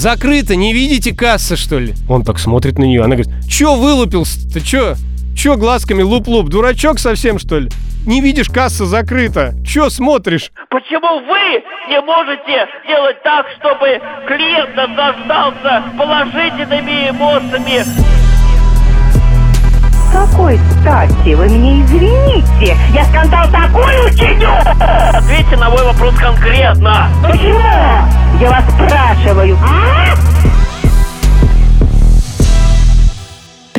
Закрыто, не видите касса, что ли? Он так смотрит на нее. Она говорит, чё вылупился? Ты чё? Чё глазками луп-луп? Дурачок совсем, что ли? Не видишь, касса закрыта. Чё смотришь? Почему вы не можете сделать так, чтобы клиент наслаждался положительными эмоциями? Какой стати? Вы мне извините. Я скандал такой учиню! Ответьте на мой вопрос конкретно. Почему? Я вас спрашиваю. А?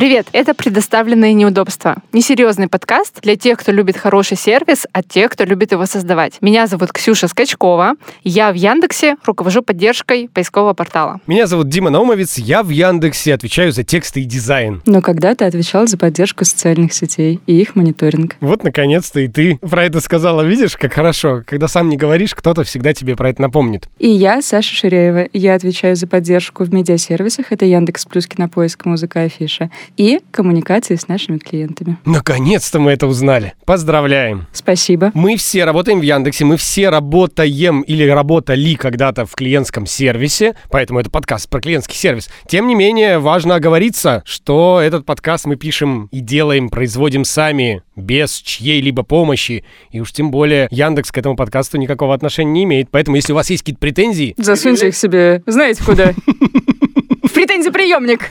Привет, это «Предоставленные неудобства». Несерьезный подкаст для тех, кто любит хороший сервис, а тех, кто любит его создавать. Меня зовут Ксюша Скачкова. Я в Яндексе руковожу поддержкой поискового портала. Меня зовут Дима Наумовец, я в Яндексе отвечаю за тексты и дизайн. Но когда-то отвечал за поддержку социальных сетей и их мониторинг. Вот, наконец-то, и ты про это сказала. Видишь, как хорошо. Когда сам не говоришь, кто-то всегда тебе про это напомнит. И я, Саша Ширяева. Я отвечаю за поддержку в медиасервисах. Это Яндекс Плюс, Кинопоиск, Музыка, Афиша. И коммуникации с нашими клиентами. Наконец-то мы это узнали. Поздравляем. Спасибо. Мы все работаем в Яндексе, мы все работаем или работали когда-то в клиентском сервисе, поэтому это подкаст про клиентский сервис. Тем не менее, важно оговориться, что этот подкаст мы пишем и делаем, производим сами, без чьей-либо помощи. И уж тем более Яндекс к этому подкасту никакого отношения не имеет. Поэтому, если у вас есть какие-то претензии... Засуньте их себе, знаете куда? В претензий-приемник.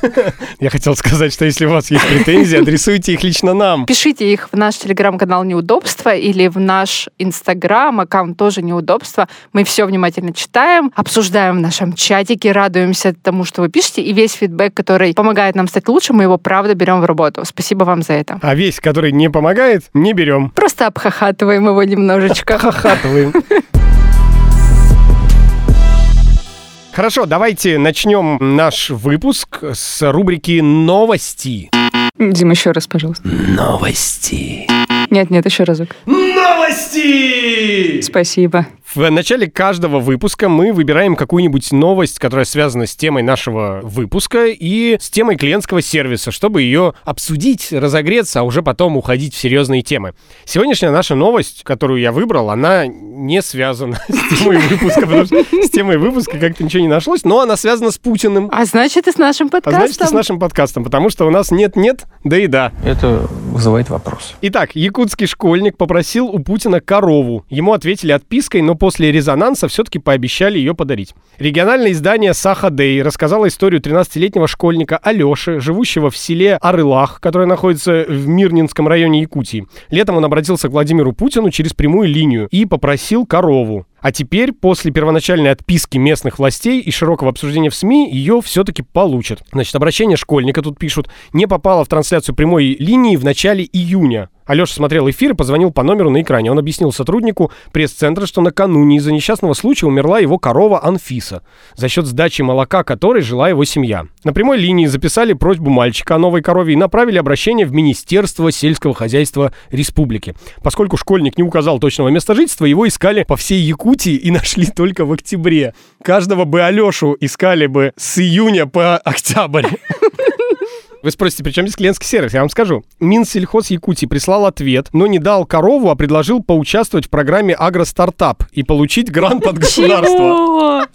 Я хотел сказать, что если у вас есть претензии, адресуйте их лично нам. Пишите их в наш телеграм-канал «Неудобства» или в наш инстаграм, аккаунт тоже «Неудобства». Мы все внимательно читаем, обсуждаем в нашем чатике, радуемся тому, что вы пишете, и весь фидбэк, который помогает нам стать лучше, мы его правда берем в работу. Спасибо вам за это. А весь, который не помогает, не берем. Просто обхахатываем его немножечко. Хохатываем. Хорошо, давайте начнем наш выпуск с рубрики «Новости». Дим, еще раз, пожалуйста. Новости. Нет, нет, еще разок. Новости! Спасибо. В начале каждого выпуска мы выбираем какую-нибудь новость, которая связана с темой нашего выпуска и с темой клиентского сервиса, чтобы ее обсудить, разогреться, а уже потом уходить в серьезные темы. Сегодняшняя наша новость, которую я выбрал, она не связана с темой выпуска, потому что с темой выпуска как-то ничего не нашлось, но она связана с Путиным. А значит, и с нашим А подкастом. значит, и с нашим подкастом, потому что у нас нет-нет, да и да. Это вызывает вопрос. Итак, якутский школьник попросил у Путина корову. Ему ответили отпиской, но после резонанса все-таки пообещали ее подарить. Региональное издание «Саха Дэй» рассказало историю 13-летнего школьника Алеши, живущего в селе Арылах, которое находится в Мирнинском районе Якутии. Летом он обратился к Владимиру Путину через прямую линию и попросил корову. А теперь, после первоначальной отписки местных властей и широкого обсуждения в СМИ, ее все-таки получат. Значит, обращение школьника, тут пишут, не попало в трансляцию прямой линии в начале июня. Алеша смотрел эфир и позвонил по номеру на экране. Он объяснил сотруднику пресс-центра, что накануне из-за несчастного случая умерла его корова Анфиса, за счет сдачи молока которой жила его семья. На прямой линии записали просьбу мальчика о новой корове и направили обращение в Министерство сельского хозяйства республики. Поскольку школьник не указал точного места жительства, его искали по всей Якутии и нашли только в октябре. Каждого бы Алешу искали бы с июня по октябрь. Вы спросите, при чем здесь клиентский сервис? Я вам скажу. Минсельхоз Якутии прислал ответ, но не дал корову, а предложил поучаствовать в программе «Агростартап» и получить грант от государства.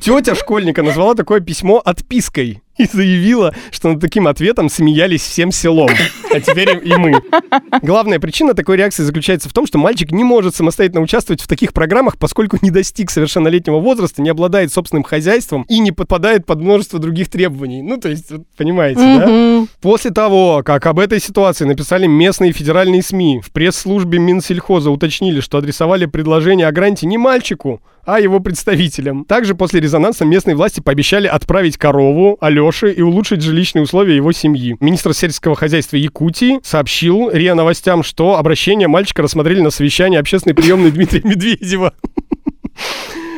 Чего? Тетя школьника назвала такое письмо отпиской и заявила, что над таким ответом смеялись всем селом. А теперь и мы. Главная причина такой реакции заключается в том, что мальчик не может самостоятельно участвовать в таких программах, поскольку не достиг совершеннолетнего возраста, не обладает собственным хозяйством и не подпадает под множество других требований. Ну, то есть, понимаете, да? После того, как об этой ситуации написали местные федеральные СМИ, в пресс-службе Минсельхоза уточнили, что адресовали предложение о гранте не мальчику, а его представителям. Также после резонанса местные власти пообещали отправить корову Алёше и улучшить жилищные условия его семьи. Министр сельского хозяйства Якутии сообщил РИА Новостям, что обращение мальчика рассмотрели на совещании общественной приемной Дмитрия Медведева.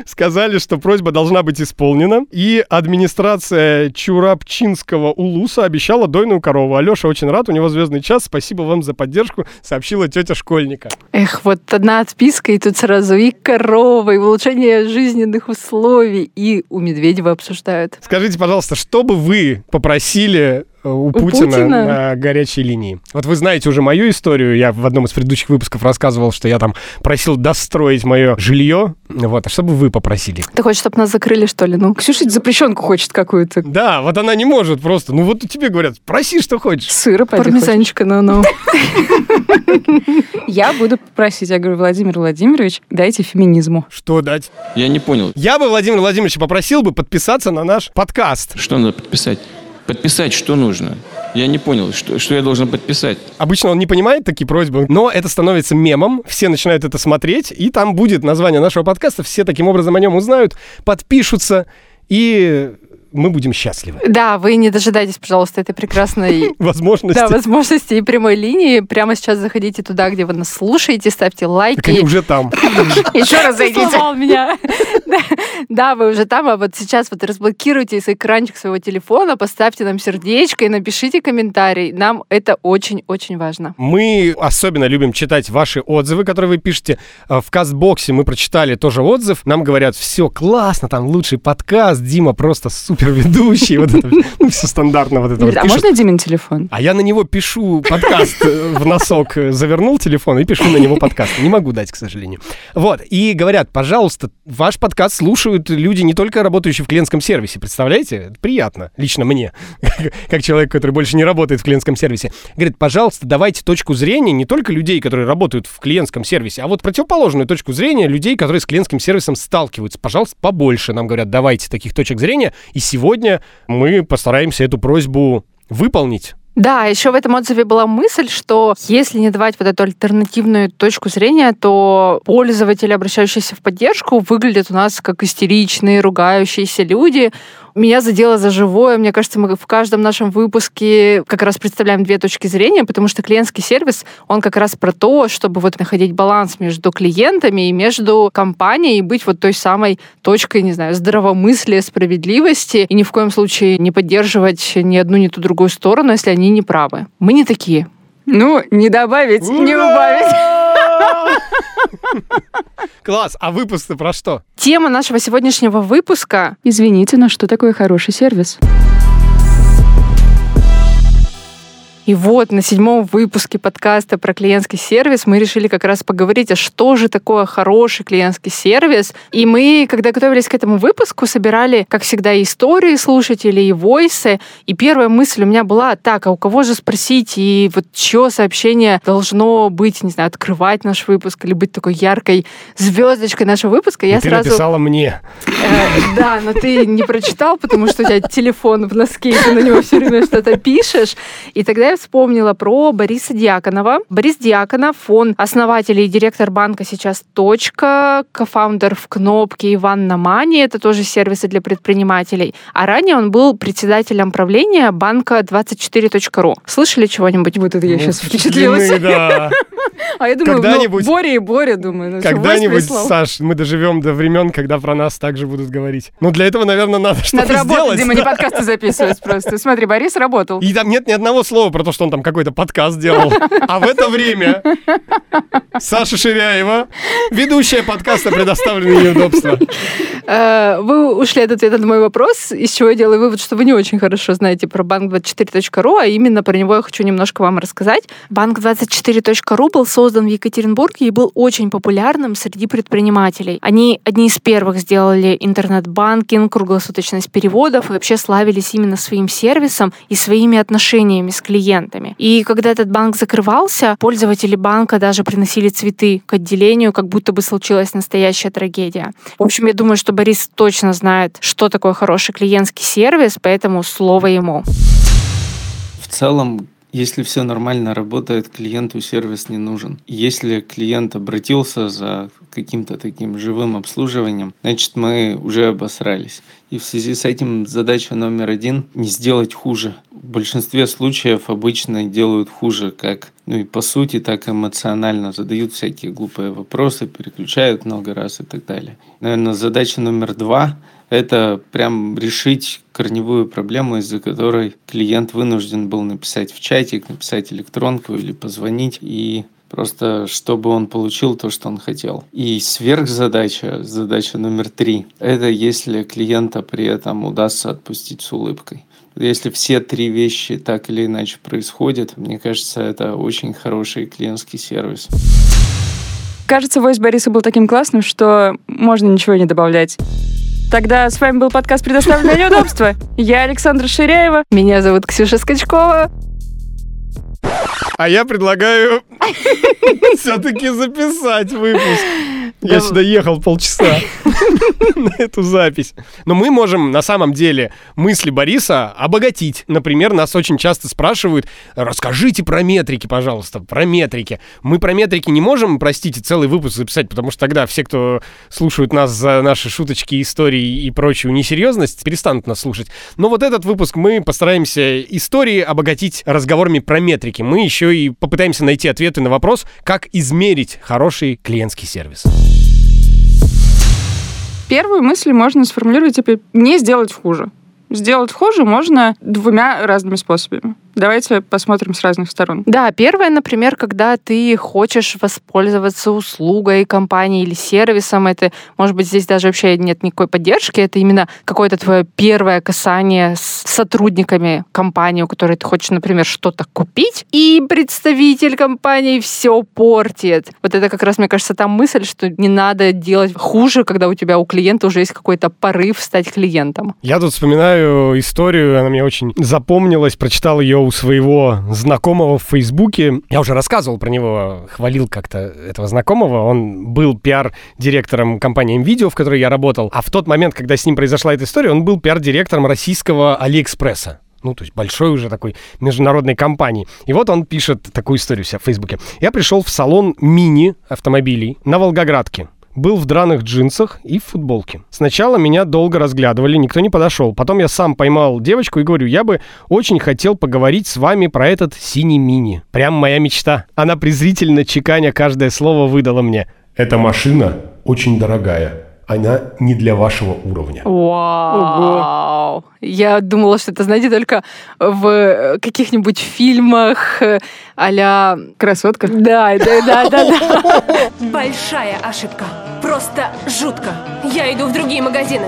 Сказали, что просьба должна быть исполнена. И администрация Чурапчинского улуса обещала дойную корову. Алеша очень рад, у него звездный час. Спасибо вам за поддержку, сообщила тетя школьника. Эх, вот одна отписка, и тут сразу и корова, и улучшение жизненных условий, и у Медведева обсуждают. Скажите, пожалуйста, что бы вы попросили э, у, Путина, Путина? на горячей линии. Вот вы знаете уже мою историю. Я в одном из предыдущих выпусков рассказывал, что я там просил достроить мое жилье. Вот, а что бы вы попросили? Ты хочешь, чтобы нас закрыли, что ли? Ну, Ксюша запрещенку хочет какую-то. Да, вот она не может просто. Ну вот тебе говорят, проси, что хочешь. Сыра пармезанчика, ну-ну. Я буду просить, я говорю, Владимир Владимирович, дайте феминизму. Что дать? Я не понял, Я бы Владимира Владимировича попросил бы подписаться на наш подкаст. что надо подписать. Подписать что нужно? Я не понял, что, что я должен подписать. Обычно он не понимает такие просьбы, но это становится мемом, все начинают это смотреть, и там будет название нашего подкаста, все таким образом о нем узнают, подпишутся, и мы будем счастливы. Да, вы не дожидайтесь, пожалуйста, этой прекрасной Возможности. да, возможности и прямой линии. Прямо сейчас заходите туда, где вы нас слушаете, ставьте лайки. Так они уже там. Еще раз сломал меня. Да, вы уже там, а вот сейчас вот разблокируйте экранчик своего телефона, поставьте нам сердечко и напишите комментарий. Нам это очень-очень важно. Мы особенно любим читать ваши отзывы, которые вы пишете. Э, В кастбоксе мы прочитали тоже отзыв. Нам говорят, все классно, там лучший подкаст, Дима просто супер ведущий. Вот это, ну, все стандартно вот это вот А пишут. можно Димин телефон? А я на него пишу подкаст э, в носок, э, завернул телефон и пишу на него подкаст. Не могу дать, к сожалению. Вот, и говорят, пожалуйста, ваш подкаст слушают люди, не только работающие в клиентском сервисе, представляете? Это приятно, лично мне, как человек, который больше не работает в клиентском сервисе. Говорит, пожалуйста, давайте точку зрения не только людей, которые работают в клиентском сервисе, а вот противоположную точку зрения людей, которые с клиентским сервисом сталкиваются. Пожалуйста, побольше нам говорят, давайте таких точек зрения. И сегодня мы постараемся эту просьбу выполнить. Да, еще в этом отзыве была мысль, что если не давать вот эту альтернативную точку зрения, то пользователи, обращающиеся в поддержку, выглядят у нас как истеричные, ругающиеся люди. Меня задело за живое. Мне кажется, мы в каждом нашем выпуске как раз представляем две точки зрения, потому что клиентский сервис, он как раз про то, чтобы вот находить баланс между клиентами и между компанией и быть вот той самой точкой, не знаю, здравомыслия, справедливости и ни в коем случае не поддерживать ни одну, ни ту другую сторону, если они не правы. Мы не такие. Ну, не добавить, не убавить. Класс, а выпуск про что? Тема нашего сегодняшнего выпуска Извините, но что такое хороший сервис? И вот на седьмом выпуске подкаста про клиентский сервис мы решили как раз поговорить, а что же такое хороший клиентский сервис. И мы, когда готовились к этому выпуску, собирали, как всегда, и истории слушателей, и войсы. И первая мысль у меня была, так, а у кого же спросить, и вот чье сообщение должно быть, не знаю, открывать наш выпуск или быть такой яркой звездочкой нашего выпуска. Я И ты сразу... написала мне. Э, Да, но ты не прочитал, потому что у тебя телефон в носке, и ты на него все время что-то пишешь. И тогда я вспомнила про Бориса Дьяконова. Борис Дьяконов, он основатель и директор банка сейчас «Точка», кофаундер в «Кнопке» Иван Намани, это тоже сервисы для предпринимателей. А ранее он был председателем правления банка 24.ru. Слышали чего-нибудь? Вот это я Ну, сейчас впечатлилась. да. А я думаю, Когда-нибудь- ну, Боря и Боря, думаю. ну, Когда-нибудь. Саш, мы доживем до времен, когда про нас также будут говорить. Ну, для этого, наверное, надо что-то Надо работать, сделать. Дима, не да. подкасты записывать просто. Смотри, Борис работал. И там нет ни одного слова про то, что он там какой-то подкаст делал. А в это время Саша Ширяева, ведущая подкаста «Предоставленные неудобства». Э, Вы ушли от ответа на мой вопрос, из чего я делаю вывод, что вы не очень хорошо знаете про банк24.ру, а именно про него я хочу немножко вам рассказать. Банк24.ру был создан в Екатеринбурге и был очень популярным среди предпринимателей. Они одни из первых сделали интернет-банкинг, круглосуточность переводов и вообще славились именно своим сервисом и своими отношениями с клиентами. И когда этот банк закрывался, пользователи банка даже приносили цветы к отделению, как будто бы случилась настоящая трагедия. В общем, я думаю, что Борис точно знает, что такое хороший клиентский сервис, поэтому слово ему. В целом, если все нормально работает, клиенту сервис не нужен. Если клиент обратился за каким-то таким живым обслуживанием, значит, мы уже обосрались. И в связи с этим задача номер один – не сделать хуже. В большинстве случаев обычно делают хуже, как ну и по сути, так эмоционально задают всякие глупые вопросы, переключают много раз и так далее. Наверное, задача номер два это прям решить корневую проблему, из-за которой клиент вынужден был написать в чатик, написать электронку или позвонить. И просто чтобы он получил то, что он хотел. И сверхзадача, задача номер три, это если клиента при этом удастся отпустить с улыбкой. Если все три вещи так или иначе происходят, мне кажется, это очень хороший клиентский сервис. Кажется, войс Бориса был таким классным, что можно ничего не добавлять. Тогда с вами был подкаст «Предоставленное неудобство». Я Александра Ширяева. Меня зовут Ксюша Скачкова. А я предлагаю все-таки записать выпуск. Я сюда ехал полчаса на эту запись. Но мы можем на самом деле мысли Бориса обогатить. Например, нас очень часто спрашивают, расскажите про метрики, пожалуйста, про метрики. Мы про метрики не можем, простите, целый выпуск записать, потому что тогда все, кто слушают нас за наши шуточки, истории и прочую несерьезность, перестанут нас слушать. Но вот этот выпуск мы постараемся истории обогатить разговорами про метрики. Мы еще и попытаемся найти ответы на вопрос, как измерить хороший клиентский сервис. Первую мысль можно сформулировать, типа, не сделать хуже. Сделать хуже можно двумя разными способами. Давайте посмотрим с разных сторон. Да, первое, например, когда ты хочешь воспользоваться услугой компании или сервисом, это, может быть, здесь даже вообще нет никакой поддержки, это именно какое-то твое первое касание с сотрудниками компании, у которой ты хочешь, например, что-то купить, и представитель компании все портит. Вот это как раз, мне кажется, та мысль, что не надо делать хуже, когда у тебя у клиента уже есть какой-то порыв стать клиентом. Я тут вспоминаю историю, она мне очень запомнилась, прочитал ее у своего знакомого в Фейсбуке. Я уже рассказывал про него, хвалил как-то этого знакомого. Он был пиар-директором компании MVideo, в которой я работал. А в тот момент, когда с ним произошла эта история, он был пиар-директором российского Алиэкспресса ну, то есть большой уже такой международной компании. И вот он пишет такую историю себя в Фейсбуке. Я пришел в салон мини-автомобилей на Волгоградке был в драных джинсах и в футболке. Сначала меня долго разглядывали, никто не подошел. Потом я сам поймал девочку и говорю, я бы очень хотел поговорить с вами про этот синий мини. Прям моя мечта. Она презрительно чеканя каждое слово выдала мне. Эта машина очень дорогая она не для вашего уровня. Вау! Я думала, что это, знаете, только в каких-нибудь фильмах а «Красотка». Да, да, да, да, да. Большая ошибка. Просто жутко. Я иду в другие магазины.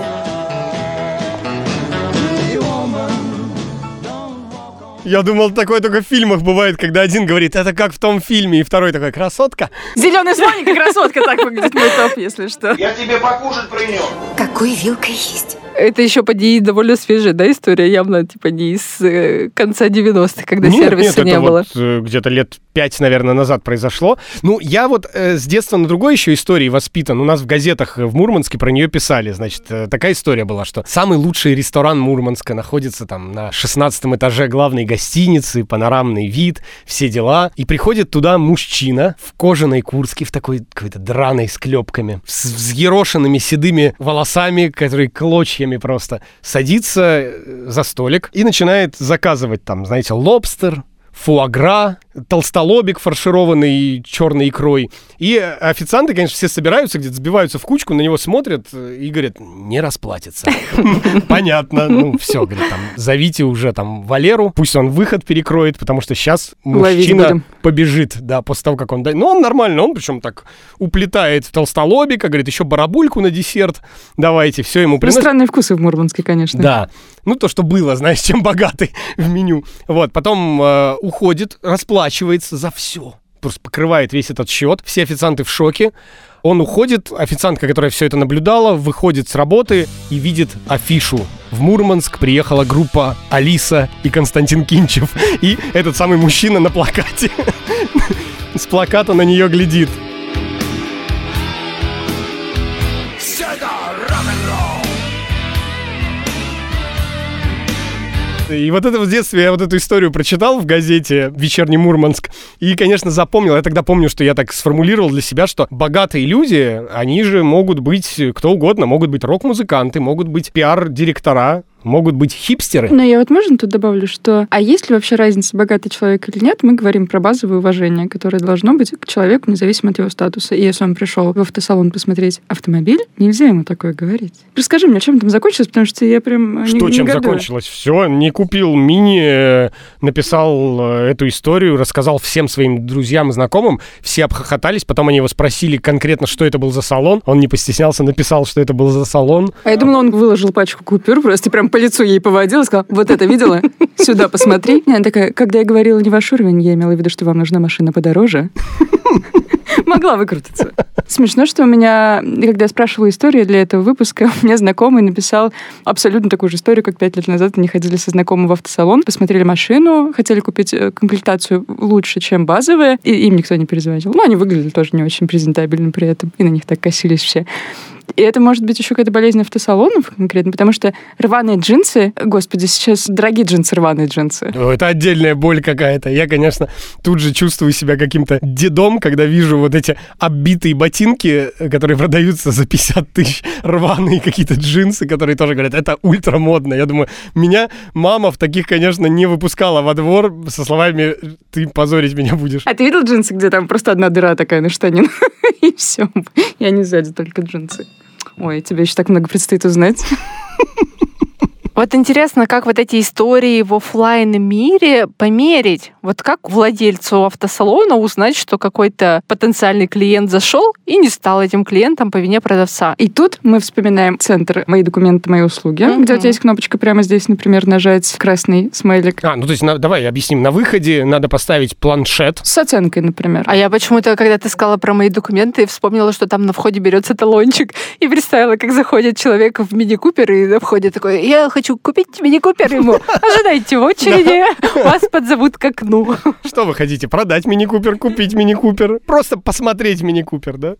Я думал, такое только в фильмах бывает, когда один говорит, это как в том фильме, и второй такой, красотка. Зеленый слоник и красотка, так выглядит мой топ, если что. Я тебе покушать принес. Какой вилкой есть? Это еще поди довольно свежая, да, история, явно типа не из э, конца 90-х, когда нет, сервиса нет, не это было. Вот, э, где-то лет пять, наверное, назад произошло. Ну, я вот э, с детства на другой еще истории воспитан. У нас в газетах в Мурманске про нее писали. Значит, э, такая история была, что самый лучший ресторан Мурманска находится там на 16 этаже главной гостиницы, панорамный вид, все дела. И приходит туда мужчина в кожаной куртке, в такой какой-то драной с клепками, с взъерошенными седыми волосами, которые клочьями просто, садится э, за столик и начинает заказывать там, знаете, лобстер, фуагра, толстолобик фаршированный черной икрой. И официанты, конечно, все собираются, где-то сбиваются в кучку, на него смотрят и говорят, не расплатится. Понятно. Ну, все, говорит, там, зовите уже там Валеру, пусть он выход перекроет, потому что сейчас мужчина побежит, да, после того, как он... Ну, он нормально, он причем так уплетает толстолобика, говорит, еще барабульку на десерт, давайте, все ему приносит. Ну, странные вкусы в Мурманске, конечно. Да. Ну, то, что было, знаешь, чем богатый в меню. Вот, потом э, уходит, расплачивается за все. Просто покрывает весь этот счет. Все официанты в шоке. Он уходит, официантка, которая все это наблюдала, выходит с работы и видит афишу. В Мурманск приехала группа Алиса и Константин Кинчев. И этот самый мужчина на плакате. С плаката на нее глядит. И вот это в детстве я вот эту историю прочитал в газете «Вечерний Мурманск». И, конечно, запомнил. Я тогда помню, что я так сформулировал для себя, что богатые люди, они же могут быть кто угодно. Могут быть рок-музыканты, могут быть пиар-директора Могут быть хипстеры. Но я вот можно тут добавлю, что а есть ли вообще разница, богатый человек или нет, мы говорим про базовое уважение, которое должно быть к человеку независимо от его статуса. И если он пришел в автосалон посмотреть автомобиль, нельзя ему такое говорить. Расскажи мне, чем там закончилось, потому что я прям э, Что не, чем негодую. закончилось? Все, не купил мини, э, написал э, эту историю, рассказал всем своим друзьям и знакомым. Все обхохотались, потом они его спросили конкретно, что это был за салон. Он не постеснялся, написал, что это был за салон. А я думала, он выложил пачку купюр, просто прям по лицу ей поводил и сказал, вот это видела? Сюда посмотри. И она такая, когда я говорила не ваш уровень, я имела в виду, что вам нужна машина подороже. Могла выкрутиться. Смешно, что у меня, когда я спрашивала историю для этого выпуска, у меня знакомый написал абсолютно такую же историю, как пять лет назад они ходили со знакомым в автосалон, посмотрели машину, хотели купить э, комплектацию лучше, чем базовая, и им никто не перезвонил. Ну, они выглядели тоже не очень презентабельно при этом, и на них так косились все. И это может быть еще какая-то болезнь автосалонов конкретно, потому что рваные джинсы, господи, сейчас дорогие джинсы, рваные джинсы. О, Это отдельная боль какая-то. Я, конечно, тут же чувствую себя каким-то дедом, когда вижу вот эти оббитые ботинки, э, которые продаются за 50 тысяч, рваные какие-то джинсы, которые тоже говорят, это ультра модно. Я думаю, меня мама в таких, конечно, не выпускала во двор со словами, ты позорить меня будешь. А ты видел джинсы, где там просто одна дыра такая на штанин? И все. И они сзади только джинсы. Ой, тебе еще так много предстоит узнать. Вот интересно, как вот эти истории в оффлайн мире померить. Вот как владельцу автосалона узнать, что какой-то потенциальный клиент зашел и не стал этим клиентом по вине продавца. И тут мы вспоминаем центр «Мои документы, мои услуги», Мгм. где у тебя есть кнопочка прямо здесь, например, нажать красный смайлик. А, ну то есть на- давай объясним. На выходе надо поставить планшет. С оценкой, например. А я почему-то, когда ты сказала про мои документы, вспомнила, что там на входе берется талончик. И представила, как заходит человек в мини-купер, и на входе такой, я хочу купить мини-купер ему. Ожидайте очереди, вас подзовут к окну. Что вы хотите? Продать мини-купер, купить мини-купер? Просто посмотреть мини-купер, да?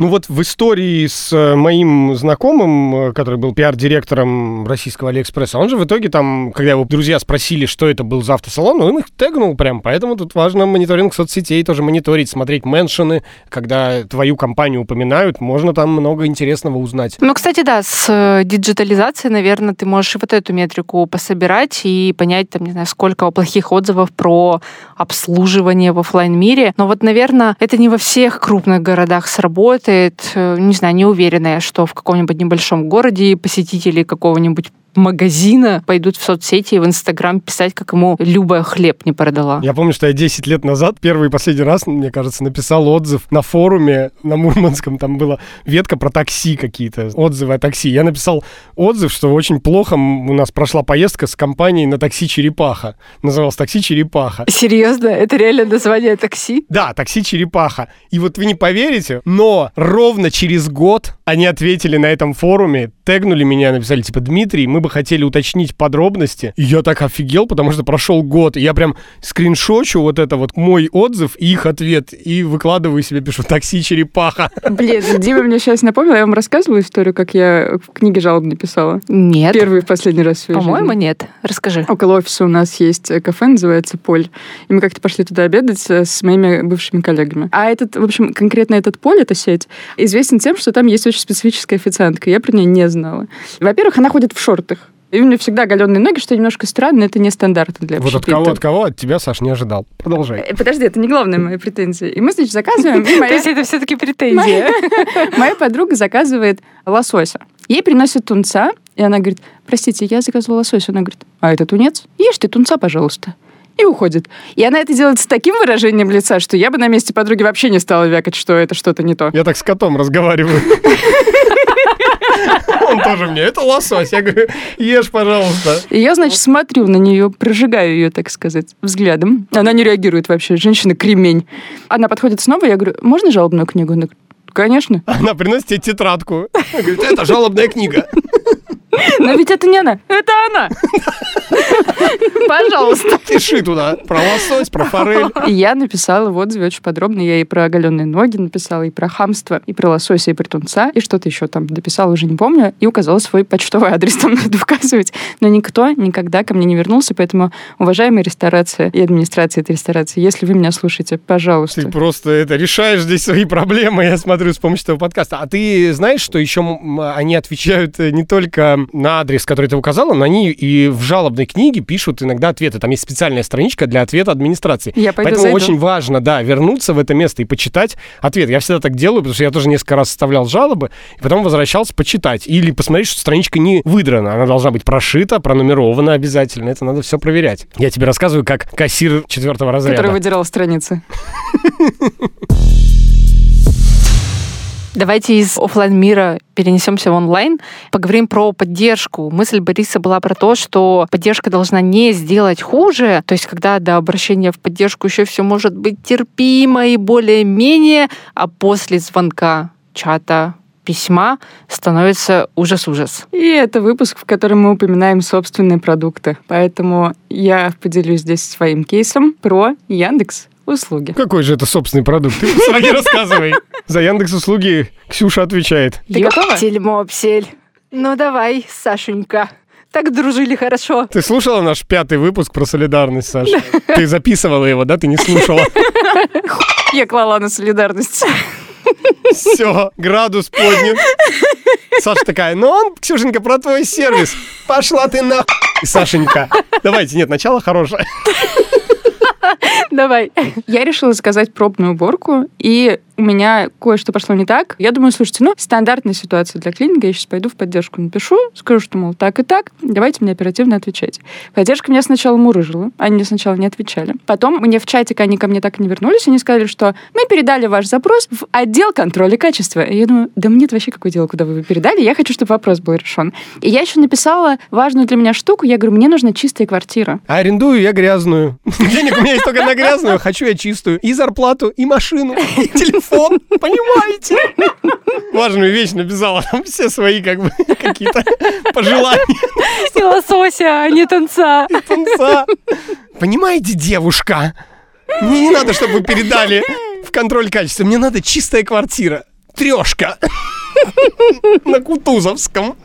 Ну вот в истории с э, моим знакомым, э, который был пиар-директором российского Алиэкспресса, он же в итоге там, когда его друзья спросили, что это был за автосалон, он их тегнул прям. Поэтому тут важно мониторинг соцсетей тоже мониторить, смотреть mention ы. Когда твою компанию упоминают, можно там много интересного узнать. Ну, кстати, да, с э, диджитализацией, наверное, ты можешь и вот эту метрику пособирать и понять, там, не знаю, сколько плохих отзывов про обслуживание в оффлайн мире. Но вот, наверное, это не во всех крупных городах сработает. Э, Не знаю, не уверена я, что в каком-нибудь небольшом городе посетители какого-нибудь магазина пойдут в соцсети и в Инстаграм писать, как ему Люба хлеб не продала. Я помню, что я 10 лет назад, первый и последний раз, мне кажется, написал отзыв на форуме на Мурманском. Там была ветка про такси какие-то, отзывы о такси. Я написал отзыв, что очень плохо у нас прошла поездка с компанией на такси «Черепаха». Называлось «Такси Черепаха». Серьезно? Это реально название такси? Да, такси «Черепаха». И вот вы не поверите, но ровно через год они ответили на этом форуме, тегнули меня, написали, типа, Дмитрий, мы бы хотели уточнить подробности. И я так офигел, потому что прошел год. И я прям скриншочу вот это вот мой отзыв и их ответ. И выкладываю себе, пишу, такси «Черепаха». Блин, Дима мне сейчас напомнила, я вам рассказывала историю, как я в книге жалобы написала. Нет. Первый и в последний раз в своей По-моему, жизни. нет. Расскажи. Около офиса у нас есть э, кафе, называется «Поль». И мы как-то пошли туда обедать э, с моими бывшими коллегами. А этот, в общем, конкретно этот «Поль», эта сеть, известен тем, что там есть очень специфическая официантка. Я про нее не знала. Во-первых, она ходит в шортах. И у нее всегда оголенные ноги, что немножко странно, это не стандартно для Вот от кого, от кого, от тебя, Саш, не ожидал. Продолжай. Э, Подожди, это не главная моя претензия. И мы, значит, заказываем. То есть это все-таки претензия. Моя подруга заказывает лосося. Ей приносят тунца, и она говорит, простите, я заказывала лосось. Она говорит, а это тунец? Ешь ты тунца, пожалуйста. И уходит. И она это делает с таким выражением лица, что я бы на месте подруги вообще не стала вякать, что это что-то не то. Я так с котом разговариваю. Он тоже мне, это лосось. Я говорю, ешь, пожалуйста. И я, значит, смотрю на нее, прожигаю ее, так сказать, взглядом. Она не реагирует вообще. Женщина кремень. Она подходит снова, я говорю, можно жалобную книгу? Она говорит, конечно. Она приносит тебе тетрадку. Говорит, это жалобная книга. Но ведь это не она, это она. Пожалуйста. Пиши туда про лосось, про форель. И я написала в отзыве очень подробно. Я и про оголенные ноги написала, и про хамство, и про лосося, и про тунца, и что-то еще там дописала, уже не помню, и указала свой почтовый адрес, там надо указывать. Но никто никогда ко мне не вернулся, поэтому, уважаемая ресторация и администрация этой ресторации, если вы меня слушаете, пожалуйста. Ты просто это решаешь здесь свои проблемы, я смотрю, с помощью этого подкаста. А ты знаешь, что еще они отвечают э, не только на адрес, который ты указала, но они и в жалобной книге пишут иногда ответы. Там есть специальная страничка для ответа администрации. Я пойду Поэтому зайду. очень важно, да, вернуться в это место и почитать ответ. Я всегда так делаю, потому что я тоже несколько раз составлял жалобы, и потом возвращался почитать. Или посмотреть, что страничка не выдрана. Она должна быть прошита, пронумерована обязательно. Это надо все проверять. Я тебе рассказываю, как кассир четвертого разряда. Который выдирал страницы. Давайте из оффлайн мира перенесемся в онлайн, поговорим про поддержку. Мысль Бориса была про то, что поддержка должна не сделать хуже, то есть когда до обращения в поддержку еще все может быть терпимо и более-менее, а после звонка чата письма становится ужас-ужас. И это выпуск, в котором мы упоминаем собственные продукты. Поэтому я поделюсь здесь своим кейсом про Яндекс услуги. Какой же это собственный продукт? Ты свои рассказывай. За Яндекс услуги Ксюша отвечает. Ты готова? Ёптель-мопсель. Ну давай, Сашенька. Так дружили хорошо. Ты слушала наш пятый выпуск про солидарность, Саша? Ты записывала его, да? Ты не слушала? Я клала на солидарность. Все, градус поднят. Саша такая, ну он, Ксюшенька, про твой сервис. Пошла ты на... Сашенька. Давайте, нет, начало хорошее. Давай. Я решила заказать пробную уборку, и у меня кое-что пошло не так. Я думаю, слушайте, ну, стандартная ситуация для клининга, я сейчас пойду в поддержку напишу, скажу, что, мол, так и так, давайте мне оперативно отвечать. Поддержка меня сначала мурыжила, они мне сначала не отвечали. Потом мне в чатик они ко мне так и не вернулись, они сказали, что мы передали ваш запрос в отдел контроля качества. И я думаю, да мне вообще какое дело, куда вы его передали, я хочу, чтобы вопрос был решен. И я еще написала важную для меня штуку, я говорю, мне нужна чистая квартира. А арендую я грязную. Денег у меня есть только на грязную, хочу я чистую. И зарплату, и машину, и телефон, понимаете? Важную вещь написала, там все свои как бы какие-то пожелания. И лосося, а не танца. Тунца. Понимаете, девушка? Мне не надо, чтобы вы передали в контроль качества. Мне надо чистая квартира. Трешка. На Кутузовском.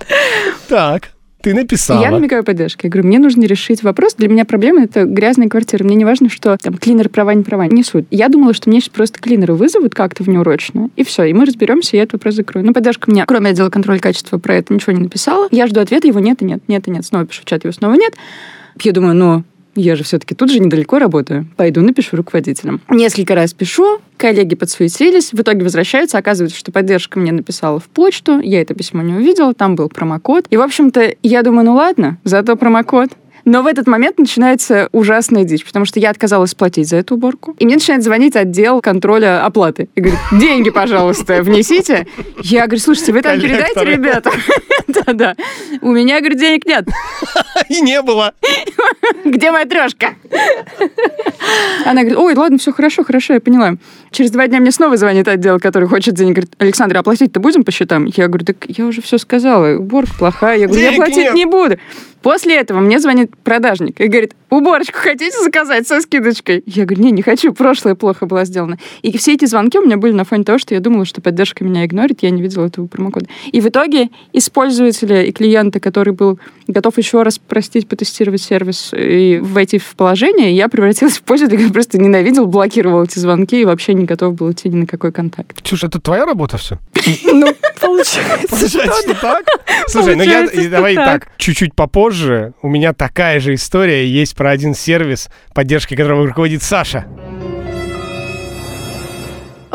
Так, ты написала. Я намекаю поддержке. Я говорю, мне нужно решить вопрос. Для меня проблема — это грязная квартира. Мне не важно, что там клинер права, не права. Не суть. Я думала, что мне сейчас просто клинеры вызовут как-то внеурочно, и все, и мы разберемся, и этот вопрос закрою. Но поддержка мне, кроме отдела контроля качества, про это ничего не написала. Я жду ответа, его нет и нет, нет и нет. Снова пишу в чат, его снова нет. Я думаю, ну, я же все-таки тут же недалеко работаю. Пойду напишу руководителям. Несколько раз пишу, коллеги подсуетились, в итоге возвращаются, оказывается, что поддержка мне написала в почту, я это письмо не увидела, там был промокод. И, в общем-то, я думаю, ну ладно, зато промокод. Но в этот момент начинается ужасная дичь, потому что я отказалась платить за эту уборку. И мне начинает звонить отдел контроля оплаты. И говорит, деньги, пожалуйста, внесите. Я говорю, слушайте, вы там передайте, ребята. Да-да. У меня, говорит, денег нет. И не было. Где моя трешка? Она говорит, ой, ладно, все хорошо, хорошо, я поняла. Через два дня мне снова звонит отдел, который хочет денег. Говорит, Александр, оплатить-то будем по счетам? Я говорю, так я уже все сказала, уборка плохая. Я говорю, я платить нет. не буду. После этого мне звонит продажник и говорит, уборочку хотите заказать со скидочкой? Я говорю, не, не хочу, прошлое плохо было сделано. И все эти звонки у меня были на фоне того, что я думала, что поддержка меня игнорит, я не видела этого промокода. И в итоге из пользователя и клиента, который был готов еще раз простить, потестировать сервис и войти в положение, я превратилась в пользователя, который просто ненавидел, блокировал эти звонки и вообще не готов был идти ни на какой контакт. Ксюша, это твоя работа все? Ну, получается. Получается так? Слушай, ну я что давай так. чуть-чуть попозже. У меня такая же история есть про один сервис, поддержкой которого руководит Саша.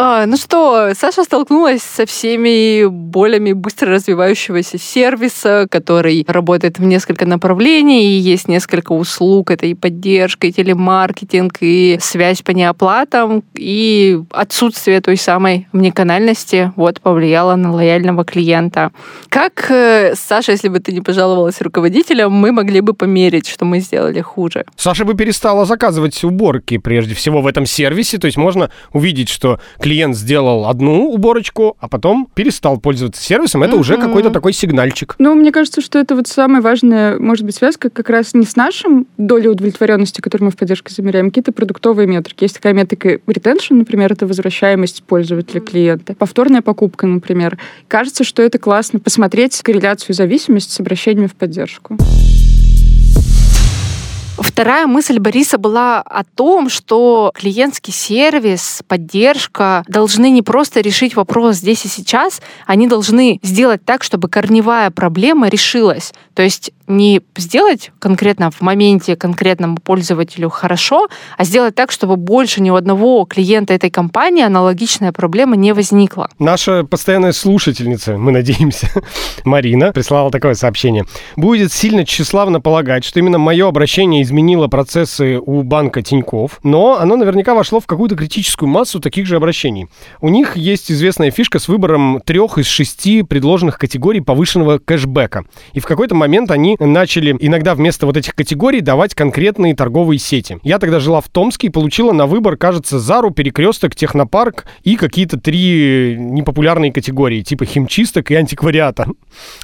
А, ну что, Саша столкнулась со всеми болями быстро развивающегося сервиса, который работает в несколько направлений, и есть несколько услуг. Это и поддержка, и телемаркетинг, и связь по неоплатам, и отсутствие той самой мнеканальности вот, повлияло на лояльного клиента. Как, э, Саша, если бы ты не пожаловалась руководителям, мы могли бы померить, что мы сделали хуже? Саша бы перестала заказывать уборки прежде всего в этом сервисе, то есть можно увидеть, что клиент сделал одну уборочку, а потом перестал пользоваться сервисом, это уже какой-то такой сигнальчик. Ну, мне кажется, что это вот самая важная, может быть, связка как раз не с нашим долей удовлетворенности, которую мы в поддержке замеряем, какие-то продуктовые метрики. Есть такая метрика retention, например, это возвращаемость пользователя клиента. Повторная покупка, например. Кажется, что это классно посмотреть корреляцию и зависимость с обращениями в поддержку. Вторая мысль Бориса была о том, что клиентский сервис, поддержка должны не просто решить вопрос здесь и сейчас, они должны сделать так, чтобы корневая проблема решилась. То есть не сделать конкретно в моменте конкретному пользователю хорошо, а сделать так, чтобы больше ни у одного клиента этой компании аналогичная проблема не возникла. Наша постоянная слушательница, мы надеемся, Марина, прислала такое сообщение. Будет сильно тщеславно полагать, что именно мое обращение изменило процессы у банка Тиньков, но оно наверняка вошло в какую-то критическую массу таких же обращений. У них есть известная фишка с выбором трех из шести предложенных категорий повышенного кэшбэка. И в какой-то момент они начали иногда вместо вот этих категорий давать конкретные торговые сети. Я тогда жила в Томске и получила на выбор, кажется, Зару, Перекресток, Технопарк и какие-то три непопулярные категории, типа химчисток и антиквариата.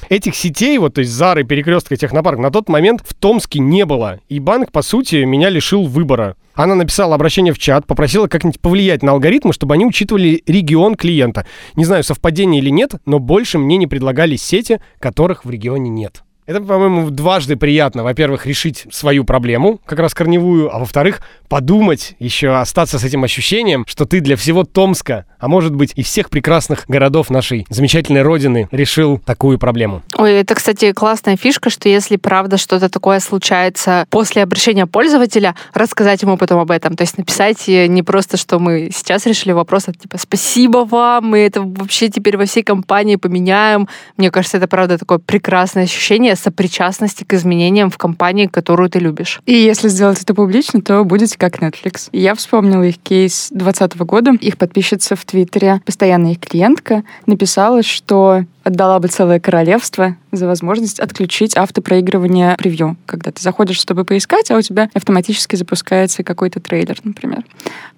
Этих сетей, вот, то есть Зары, Перекресток и Технопарк, на тот момент в Томске не было. И банк, по сути, меня лишил выбора. Она написала обращение в чат, попросила как-нибудь повлиять на алгоритмы, чтобы они учитывали регион клиента. Не знаю, совпадение или нет, но больше мне не предлагали сети, которых в регионе нет. Это, по-моему, дважды приятно. Во-первых, решить свою проблему, как раз корневую, а во-вторых, подумать, еще остаться с этим ощущением, что ты для всего Томска, а может быть и всех прекрасных городов нашей замечательной родины решил такую проблему. Ой, это, кстати, классная фишка, что если правда что-то такое случается после обращения пользователя, рассказать ему потом об этом. То есть написать не просто, что мы сейчас решили вопрос, а типа «спасибо вам, мы это вообще теперь во всей компании поменяем». Мне кажется, это правда такое прекрасное ощущение сопричастности к изменениям в компании, которую ты любишь. И если сделать это публично, то будете как Netflix. Я вспомнила их кейс 2020 года. Их подписчица в Твиттере, постоянная их клиентка, написала, что отдала бы целое королевство за возможность отключить автопроигрывание превью. Когда ты заходишь, чтобы поискать, а у тебя автоматически запускается какой-то трейлер, например.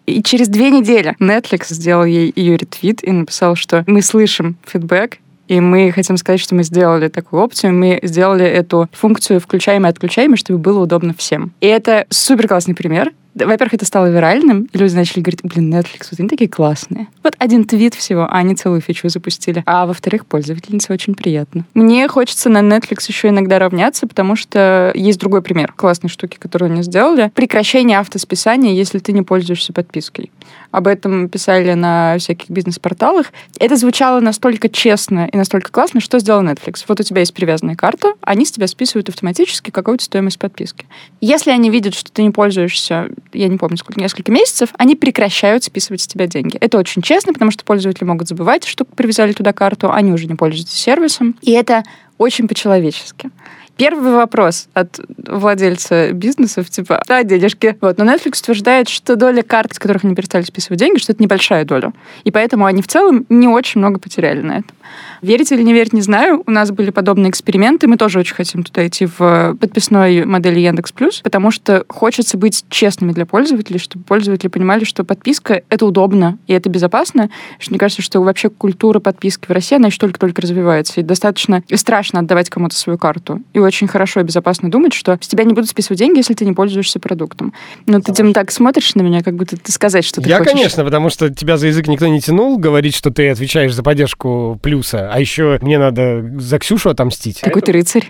И через две недели Netflix сделал ей ее ретвит и написал, что мы слышим фидбэк, и мы хотим сказать, что мы сделали такую опцию, мы сделали эту функцию включаемой и отключаемой, чтобы было удобно всем. И это супер классный пример. Во-первых, это стало виральным, и люди начали говорить, блин, Netflix, вот они такие классные. Вот один твит всего, а они целую фичу запустили. А во-вторых, пользовательнице очень приятно. Мне хочется на Netflix еще иногда равняться, потому что есть другой пример классной штуки, которую они сделали. Прекращение автосписания, если ты не пользуешься подпиской. Об этом писали на всяких бизнес-порталах. Это звучало настолько честно и настолько классно, что сделал Netflix. Вот у тебя есть привязанная карта, они с тебя списывают автоматически какую-то стоимость подписки. Если они видят, что ты не пользуешься я не помню, сколько, несколько месяцев, они прекращают списывать с тебя деньги. Это очень честно, потому что пользователи могут забывать, что привязали туда карту, они уже не пользуются сервисом. И это очень по-человечески. Первый вопрос от владельца бизнесов, типа, да, денежки. Вот. Но Netflix утверждает, что доля карт, с которых они перестали списывать деньги, что это небольшая доля. И поэтому они в целом не очень много потеряли на этом. Верить или не верить, не знаю. У нас были подобные эксперименты. Мы тоже очень хотим туда идти в подписной модели Яндекс Плюс, потому что хочется быть честными для пользователей, чтобы пользователи понимали, что подписка — это удобно и это безопасно. Что мне кажется, что вообще культура подписки в России, она еще только-только развивается. И достаточно страшно отдавать кому-то свою карту. И очень хорошо и безопасно думать, что с тебя не будут списывать деньги, если ты не пользуешься продуктом. Но ты, Дим, так смотришь на меня, как будто ты сказать, что ты Я, хочешь. конечно, потому что тебя за язык никто не тянул, говорить, что ты отвечаешь за поддержку плюса, а еще мне надо за Ксюшу отомстить. Какой ты рыцарь.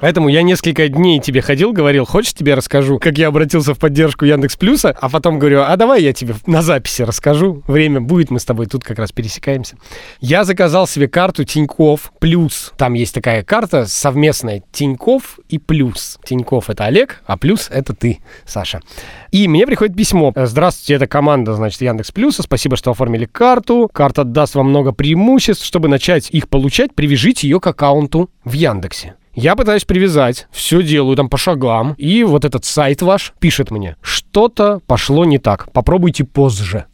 Поэтому я несколько дней тебе ходил, говорил, хочешь тебе расскажу, как я обратился в поддержку Яндекс Плюса, а потом говорю, а давай я тебе на записи расскажу. Время будет, мы с тобой тут как раз пересекаемся. Я заказал себе карту Тиньков Плюс. Там есть такая карта совместная Тиньков и Плюс. Тиньков это Олег, а Плюс это ты, Саша. И мне приходит письмо. Здравствуйте, это команда, значит, Яндекс Плюса. Спасибо, что оформили карту. Карта даст вам много преимуществ. Чтобы начать их получать, привяжите ее к аккаунту в Яндексе. Я пытаюсь привязать, все делаю там по шагам, и вот этот сайт ваш пишет мне, что-то пошло не так, попробуйте позже.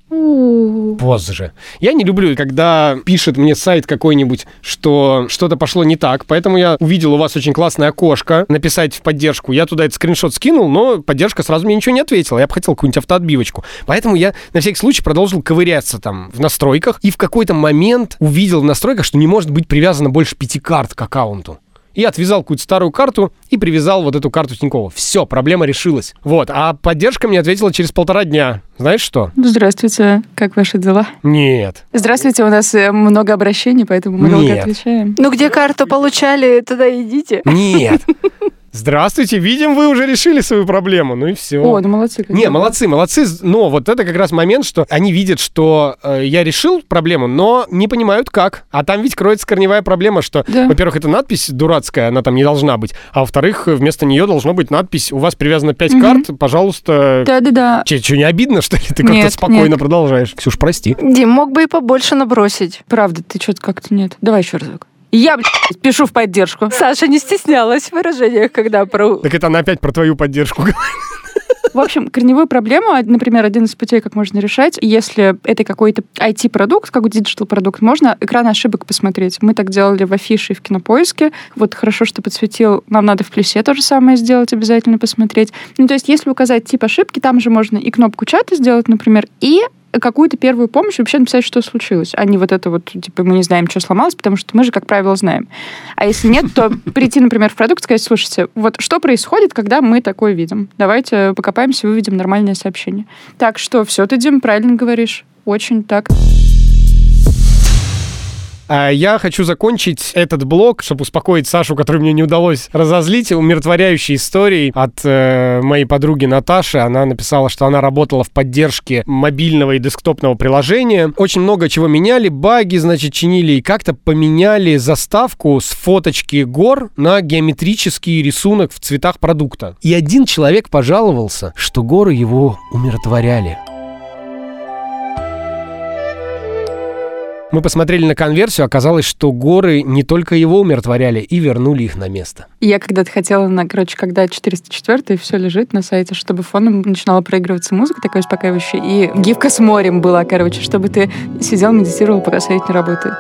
позже. Я не люблю, когда пишет мне сайт какой-нибудь, что что-то пошло не так, поэтому я увидел у вас очень классное окошко, написать в поддержку. Я туда этот скриншот скинул, но поддержка сразу мне ничего не ответила. Я бы хотел какую-нибудь автоотбивочку. Поэтому я на всякий случай продолжил ковыряться там в настройках и в какой-то момент увидел в настройках, что не может быть привязано больше пяти карт к аккаунту и отвязал какую-то старую карту и привязал вот эту карту Тинькова. Все, проблема решилась. Вот, а поддержка мне ответила через полтора дня. Знаешь что? Здравствуйте, как ваши дела? Нет. Здравствуйте, у нас э, много обращений, поэтому мы долго Нет. отвечаем. Ну, где карту получали, туда идите. Нет. Здравствуйте, видим, вы уже решили свою проблему. Ну и все. О, ну молодцы. какие. Не, молодцы, молодцы. Но вот это как раз момент, что они видят, что э, я решил проблему, но не понимают как. А там ведь кроется корневая проблема, что, Да. во-первых, эта надпись дурацкая, она там не должна быть, а во-вторых, вместо нее должно быть надпись «У вас привязано 5 карт, пожалуйста». Да-да-да. Че, что, не обидно, что ли? Ты как-то спокойно нет. продолжаешь. Ксюш, прости. Дим, мог бы и побольше набросить. Правда, ты что-то как-то нет. Давай еще разок. Я, блядь, пишу в поддержку. Саша не стеснялась в выражениях, когда про... Так это она опять про твою поддержку. В общем, корневую проблему, например, один из путей, как можно решать, если это какой-то IT-продукт, какой-то digital-продукт, можно экран ошибок посмотреть. Мы так делали в афише и в кинопоиске. Вот хорошо, что подсветил. Нам надо в плюсе то же самое сделать, обязательно посмотреть. Ну, то есть, если указать тип ошибки, там же можно и кнопку чата сделать, например, и какую-то первую помощь, вообще написать, что случилось, а не вот это вот, типа, мы не знаем, что сломалось, потому что мы же, как правило, знаем. А если нет, то прийти, например, в продукт и сказать, слушайте, вот что происходит, когда мы такое видим? Давайте покопаемся, выведем нормальное сообщение. Так что все ты, Дим, правильно говоришь. Очень так. А я хочу закончить этот блок, чтобы успокоить Сашу, который мне не удалось разозлить, умиротворяющей историей от э, моей подруги Наташи. Она написала, что она работала в поддержке мобильного и десктопного приложения. Очень много чего меняли, баги, значит, чинили и как-то поменяли заставку с фоточки гор на геометрический рисунок в цветах продукта. И один человек пожаловался, что горы его умиротворяли. Мы посмотрели на конверсию, оказалось, что горы не только его умиротворяли и вернули их на место. Я когда-то хотела, на, короче, когда 404 все лежит на сайте, чтобы фоном начинала проигрываться музыка такая успокаивающая, и гифка с морем была, короче, чтобы ты сидел, медитировал, пока сайт не работает.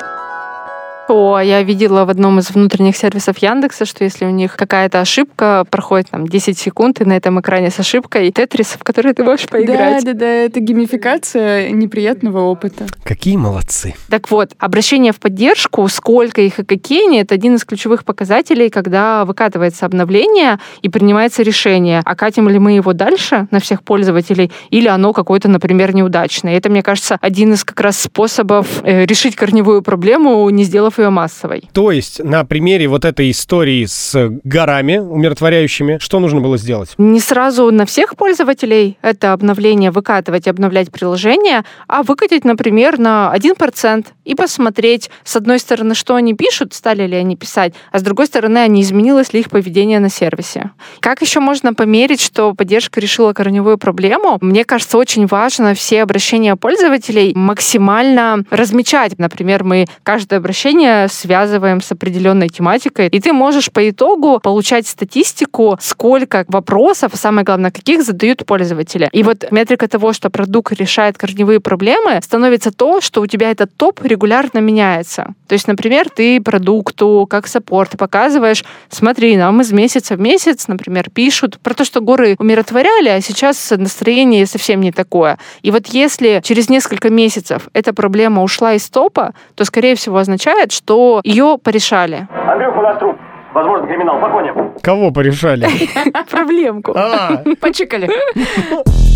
О, я видела в одном из внутренних сервисов Яндекса, что если у них какая-то ошибка, проходит там 10 секунд, и на этом экране с ошибкой тетрис, в который ты можешь поиграть. Да, да, да, это геймификация неприятного опыта. Какие молодцы. Так вот, обращение в поддержку, сколько их и какие они, это один из ключевых показателей, когда выкатывается обновление и принимается решение, а катим ли мы его дальше на всех пользователей, или оно какое-то, например, неудачное. Это, мне кажется, один из как раз способов э, решить корневую проблему, не сделав ее массовой. То есть на примере вот этой истории с горами умиротворяющими, что нужно было сделать? Не сразу на всех пользователей это обновление выкатывать и обновлять приложение, а выкатить, например, на 1% и посмотреть, с одной стороны, что они пишут, стали ли они писать, а с другой стороны, а не изменилось ли их поведение на сервисе. Как еще можно померить, что поддержка решила корневую проблему? Мне кажется, очень важно все обращения пользователей максимально размечать. Например, мы каждое обращение связываем с определенной тематикой, и ты можешь по итогу получать статистику, сколько вопросов, самое главное, каких задают пользователи. И вот метрика того, что продукт решает корневые проблемы, становится то, что у тебя этот топ регулярно меняется. То есть, например, ты продукту, как саппорт, показываешь, смотри, нам из месяца в месяц, например, пишут про то, что горы умиротворяли, а сейчас настроение совсем не такое. И вот если через несколько месяцев эта проблема ушла из топа, то, скорее всего, означает, что ее порешали. Андрюха, у нас труп. Возможно, криминал. Погоня. Кого порешали? Проблемку. А, Почикали.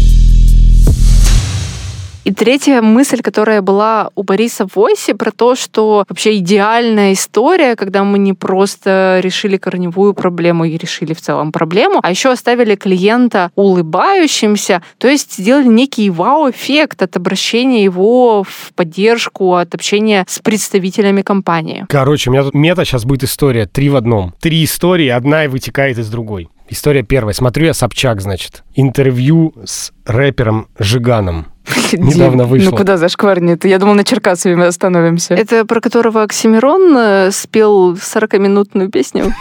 И третья мысль, которая была у Бориса в Войсе, про то, что вообще идеальная история, когда мы не просто решили корневую проблему и решили в целом проблему, а еще оставили клиента улыбающимся, то есть сделали некий вау-эффект от обращения его в поддержку, от общения с представителями компании. Короче, у меня тут мета сейчас будет история три в одном. Три истории, одна и вытекает из другой. История первая. Смотрю я Собчак, значит. Интервью с рэпером Жиганом. Недавно Дим, вышло. Ну куда зашкварнет? Я думал, на Черкасове мы остановимся. Это про которого Оксимирон э, спел 40-минутную песню.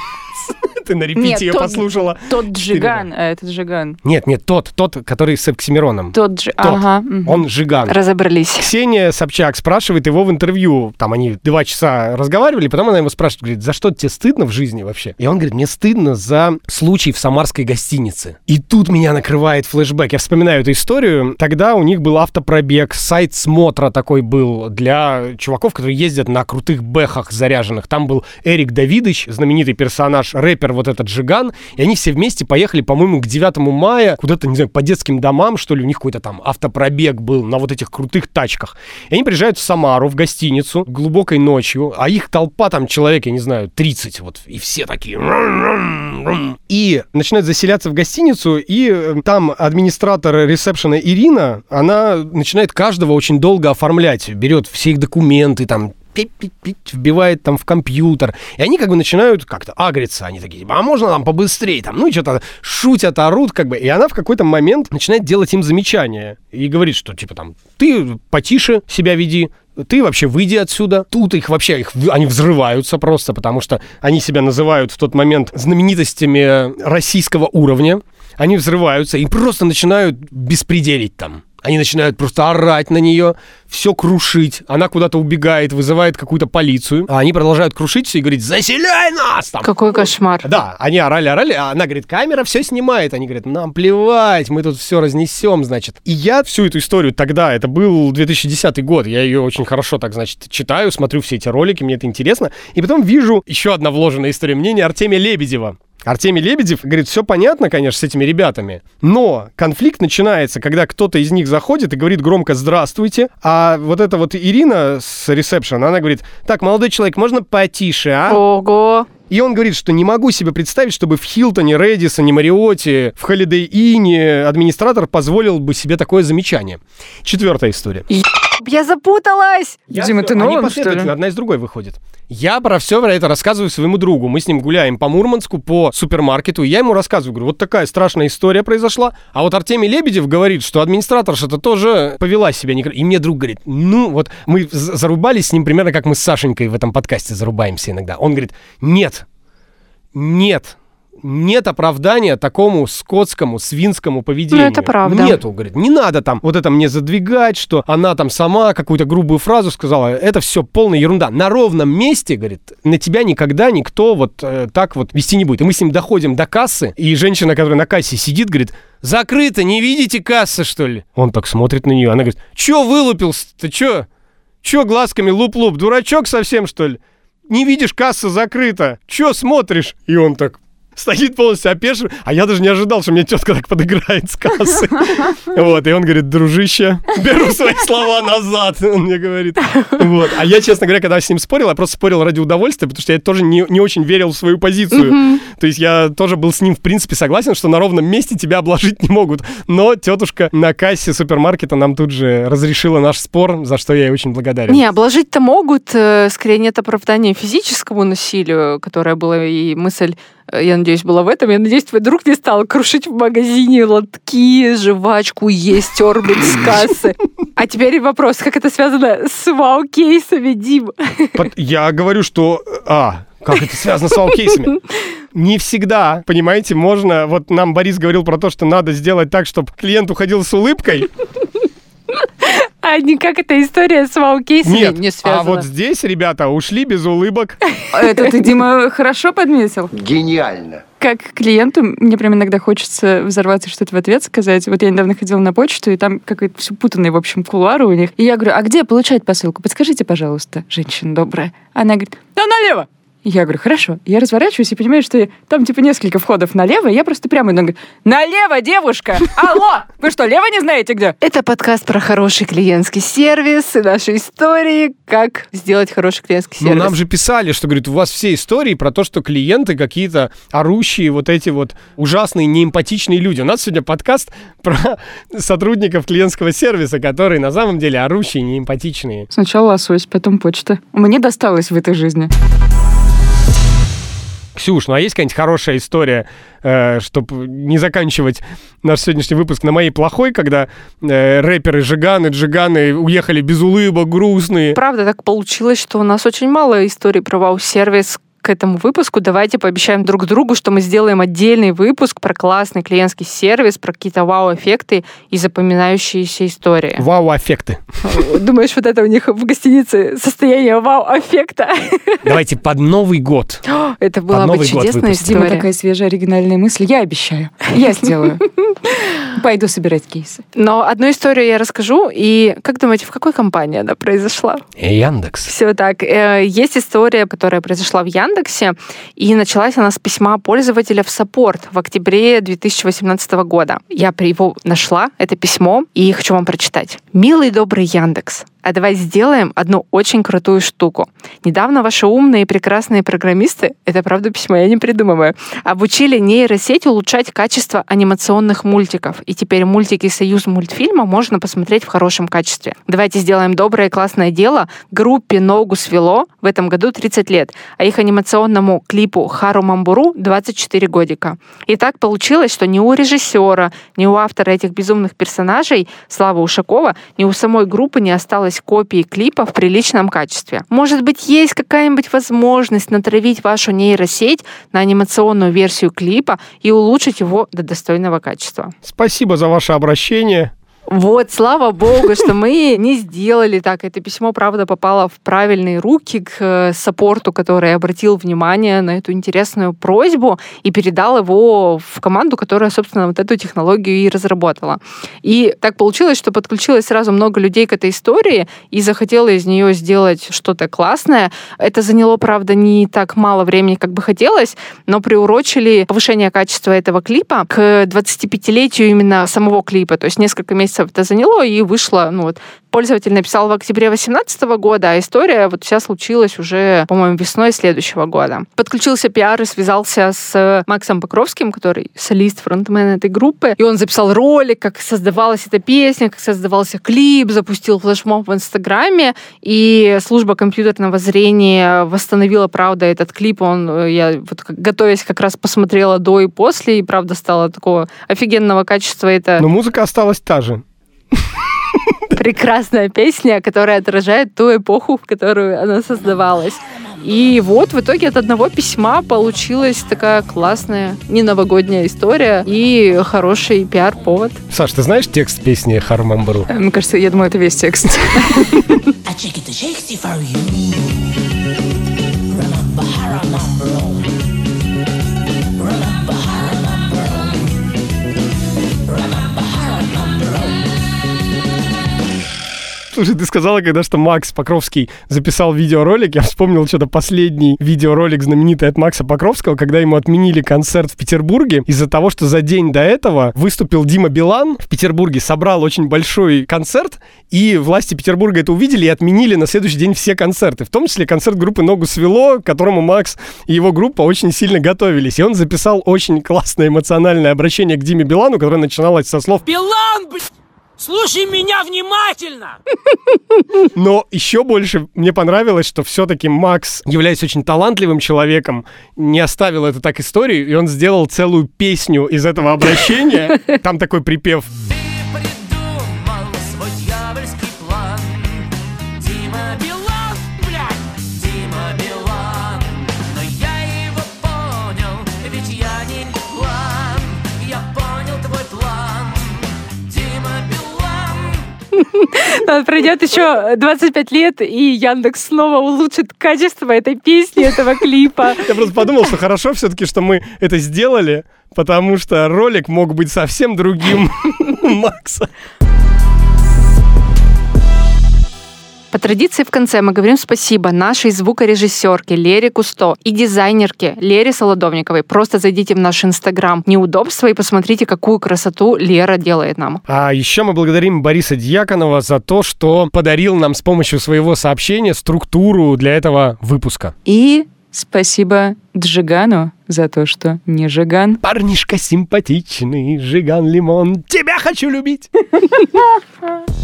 Ты на репите ее послушала. Тот Джиган, а этот Жиган. Нет, нет, тот, тот, который с Оксимироном. Тот Джи... Тот. Ага. Он Жиган. Разобрались. Ксения Собчак спрашивает его в интервью. Там они два часа разговаривали, потом она его спрашивает, говорит, за что тебе стыдно в жизни вообще? И он говорит, мне стыдно за случай в самарской гостинице. И тут меня накрывает флешбэк. Я вспоминаю эту историю. Тогда у них был автопробег, сайт смотра такой был для чуваков, которые ездят на крутых бэхах заряженных. Там был Эрик Давидович, знаменитый персонаж, рэпер вот этот Жиган. И они все вместе поехали, по-моему, к 9 мая куда-то, не знаю, по детским домам, что ли, у них какой-то там автопробег был на вот этих крутых тачках. И они приезжают в Самару, в гостиницу, глубокой ночью, а их толпа там человек, я не знаю, 30, вот, и все такие... И начинают заселяться в гостиницу, и э, там администратор ресепшена Ирина, она начинает каждого очень долго оформлять, берет все их документы, там, вбивает там в компьютер. И они как бы начинают как-то агриться. Они такие, а можно нам побыстрее? Там, ну, что-то шутят, орут, как бы. И она в какой-то момент начинает делать им замечания. И говорит, что, типа, там, ты потише себя веди, ты вообще выйди отсюда. Тут их вообще, их, они взрываются просто, потому что они себя называют в тот момент знаменитостями российского уровня. Они взрываются и просто начинают беспределить там. Они начинают просто орать на нее, все крушить. Она куда-то убегает, вызывает какую-то полицию. А они продолжают крушить все и говорить, заселяй нас! Там. Какой кошмар. Да, они орали, орали, а она говорит, камера все снимает. Они говорят, нам плевать, мы тут все разнесем, значит. И я всю эту историю тогда, это был 2010 год, я ее очень хорошо так, значит, читаю, смотрю все эти ролики, мне это интересно. И потом вижу еще одна вложенная история мнения Артемия Лебедева. Артемий Лебедев говорит, все понятно, конечно, с этими ребятами, но конфликт начинается, когда кто-то из них заходит и говорит громко «здравствуйте», а вот эта вот Ирина с ресепшена, она говорит, так, молодой человек, можно потише, а? Ого. И он говорит, что не могу себе представить, чтобы в Хилтоне, Редисоне, Мариоте, в Холидей Ине администратор позволил бы себе такое замечание. Четвертая история. Я запуталась! Дима, ты Они Нолан, что ли? одна из другой выходит. Я про все про это рассказываю своему другу. Мы с ним гуляем по Мурманску, по супермаркету, и я ему рассказываю, говорю, вот такая страшная история произошла. А вот Артемий Лебедев говорит, что администраторша-то тоже повела себя не... И мне друг говорит, ну вот мы зарубались с ним примерно как мы с Сашенькой в этом подкасте зарубаемся иногда. Он говорит, нет, нет, нет оправдания такому скотскому, свинскому поведению. Ну, это правда. Нету, говорит, не надо там вот это мне задвигать, что она там сама какую-то грубую фразу сказала. Это все полная ерунда. На ровном месте, говорит, на тебя никогда никто вот э, так вот вести не будет. И мы с ним доходим до кассы, и женщина, которая на кассе сидит, говорит, закрыто, не видите кассы, что ли? Он так смотрит на нее, она говорит, че вылупился ты, че? Че глазками луп-луп, дурачок совсем, что ли? Не видишь, касса закрыта. Че смотришь? И он так стоит полностью опешив, а я даже не ожидал, что мне тетка так подыграет с кассы. Вот, и он говорит, дружище, беру свои слова назад, он мне говорит. Вот, а я, честно говоря, когда с ним спорил, я просто спорил ради удовольствия, потому что я тоже не, не очень верил в свою позицию. То есть я тоже был с ним, в принципе, согласен, что на ровном месте тебя обложить не могут. Но тетушка на кассе супермаркета нам тут же разрешила наш спор, за что я ей очень благодарен. Не, обложить-то могут, э, скорее нет оправдания физическому насилию, которое было, и мысль, я надеюсь, была в этом. Я надеюсь, твой друг не стал крушить в магазине лотки, жвачку, есть орбит с кассы. А теперь вопрос, как это связано с вау-кейсами, Дим? Я говорю, что... А, как это связано с вау-кейсами? Не всегда, понимаете, можно... Вот нам Борис говорил про то, что надо сделать так, чтобы клиент уходил с улыбкой. А не как эта история с вау-кейсами Нет, не а связана. вот здесь ребята ушли без улыбок. Это ты, Дима, хорошо подметил. Гениально. Как клиенту мне прям иногда хочется взорваться и что-то в ответ сказать. Вот я недавно ходила на почту, и там какой-то все путанный, в общем, кулуары у них. И я говорю, а где получать посылку? Подскажите, пожалуйста, женщина добрая. Она говорит, да налево. Я говорю, хорошо. Я разворачиваюсь и понимаю, что там типа несколько входов налево, и я просто прямо говорит, налево, девушка! Алло! Вы что, лево не знаете где? Это подкаст про хороший клиентский сервис и наши истории, как сделать хороший клиентский Ну, сервис. нам же писали, что, говорит, у вас все истории про то, что клиенты какие-то орущие, вот эти вот ужасные, неэмпатичные люди. У нас сегодня подкаст про сотрудников клиентского сервиса, которые на самом деле орущие, неэмпатичные. Сначала лосось, потом почта. Мне досталось в этой жизни. Ксюш, ну а есть какая-нибудь хорошая история, чтобы не заканчивать наш сегодняшний выпуск на моей плохой, когда э, рэперы Жиганы, Джиганы уехали без улыбок, грустные? Правда, так получилось, что у нас очень мало историй про вау-сервис, к этому выпуску давайте пообещаем друг другу, что мы сделаем отдельный выпуск про классный клиентский сервис, про какие-то вау-эффекты и запоминающиеся истории. Вау-аффекты. Думаешь, вот это у них в гостинице состояние вау-аффекта? Давайте под Новый год. Это была бы чудесная выпуск. Дима, история. такая свежая оригинальная мысль. Я обещаю. Я сделаю. Пойду собирать кейсы. Но одну историю я расскажу, и как думаете, в какой компании она произошла? Яндекс. Все так. Э, Есть история, которая произошла в Яндексе, и началась она с письма пользователя в саппорт в октябре 2018 года. Я при его нашла, это письмо, и хочу вам прочитать. «Милый добрый Яндекс, а давай сделаем одну очень крутую штуку. Недавно ваши умные и прекрасные программисты, это правда письмо, я не придумываю, обучили нейросеть улучшать качество анимационных мультиков. И теперь мультики Союз мультфильма можно посмотреть в хорошем качестве. Давайте сделаем доброе и классное дело. Группе Ногу свело в этом году 30 лет, а их анимационному клипу Хару Мамбуру 24 годика. И так получилось, что ни у режиссера, ни у автора этих безумных персонажей, Славы Ушакова, ни у самой группы не осталось копии клипа в приличном качестве. Может быть, есть какая-нибудь возможность натравить вашу нейросеть на анимационную версию клипа и улучшить его до достойного качества. Спасибо за ваше обращение. Вот, слава богу, что мы не сделали так. Это письмо, правда, попало в правильные руки к э, саппорту, который обратил внимание на эту интересную просьбу и передал его в команду, которая, собственно, вот эту технологию и разработала. И так получилось, что подключилось сразу много людей к этой истории и захотело из нее сделать что-то классное. Это заняло, правда, не так мало времени, как бы хотелось, но приурочили повышение качества этого клипа к 25-летию именно самого клипа. То есть несколько месяцев это заняло, и вышло, ну вот, пользователь написал в октябре 2018 года, а история вот вся случилась уже, по-моему, весной следующего года. Подключился пиар и связался с Максом Покровским, который солист, фронтмен этой группы, и он записал ролик, как создавалась эта песня, как создавался клип, запустил флешмоб в Инстаграме, и служба компьютерного зрения восстановила, правда, этот клип. Он, э, я вот готовясь как раз посмотрела до и после, и правда стало такого офигенного качества. Это Но музыка осталась та же. Прекрасная песня, которая отражает ту эпоху, в которую она создавалась. И вот в итоге от одного письма получилась такая классная, не новогодняя история и хороший пиар-повод. Саш, ты знаешь текст песни Хармамбару? Э, Мне кажется, я думаю, это весь текст. I check it Слушай, ты сказала, когда что Макс Покровский записал видеоролик, я вспомнил что-то последний видеоролик знаменитый от Макса Покровского, когда ему отменили концерт в Петербурге из-за того, что за день до этого выступил Дима Билан в Петербурге, собрал очень большой концерт, и власти Петербурга это увидели и отменили на следующий день все концерты, в том числе концерт группы «Ногу свело», к которому Макс и его группа очень сильно готовились. И он записал очень классное эмоциональное обращение к Диме Билану, которое начиналось со слов Билан, блядь! Слушай меня внимательно! Но еще больше мне понравилось, что все-таки Макс, являясь очень талантливым человеком, не оставил это так историю, и он сделал целую песню из этого обращения. Там такой припев. Пройдет еще 25 лет, и Яндекс снова улучшит качество этой песни, этого клипа. Я просто подумал, что хорошо все-таки, что мы это сделали, потому что ролик мог быть совсем другим Макса. По традиции в конце мы говорим спасибо нашей звукорежиссерке Лере Кусто и дизайнерке Лере Солодовниковой. Просто зайдите в наш инстаграм неудобства и посмотрите, какую красоту Лера делает нам. А еще мы благодарим Бориса Дьяконова за то, что подарил нам с помощью своего сообщения структуру для этого выпуска. И спасибо Джигану за то, что не Жиган. Парнишка симпатичный, Жиган Лимон, тебя хочу любить.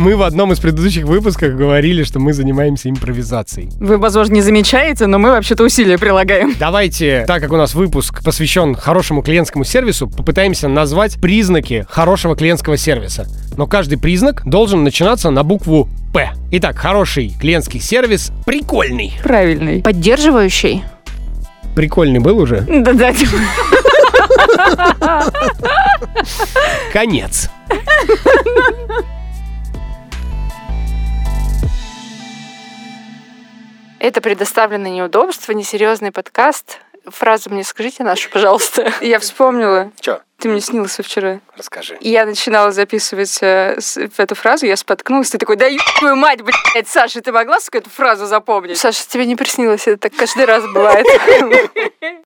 Мы в одном из предыдущих выпусков говорили, что мы занимаемся импровизацией. Вы, возможно, не замечаете, но мы вообще-то усилия прилагаем. Давайте, так как у нас выпуск посвящен хорошему клиентскому сервису, попытаемся назвать признаки хорошего клиентского сервиса. Но каждый признак должен начинаться на букву П. Итак, хороший клиентский сервис прикольный. Правильный. Поддерживающий. Прикольный был уже? Да-да. Конец. Это предоставленное неудобство, несерьезный подкаст. Фразу мне скажите нашу, пожалуйста. Я вспомнила. Чё? Ты мне снился вчера. Расскажи. И я начинала записывать э, с- эту фразу, я споткнулась, ты такой, да еб твою мать, блядь, Саша, ты могла эту фразу запомнить? Саша, тебе не приснилось, это так каждый раз бывает.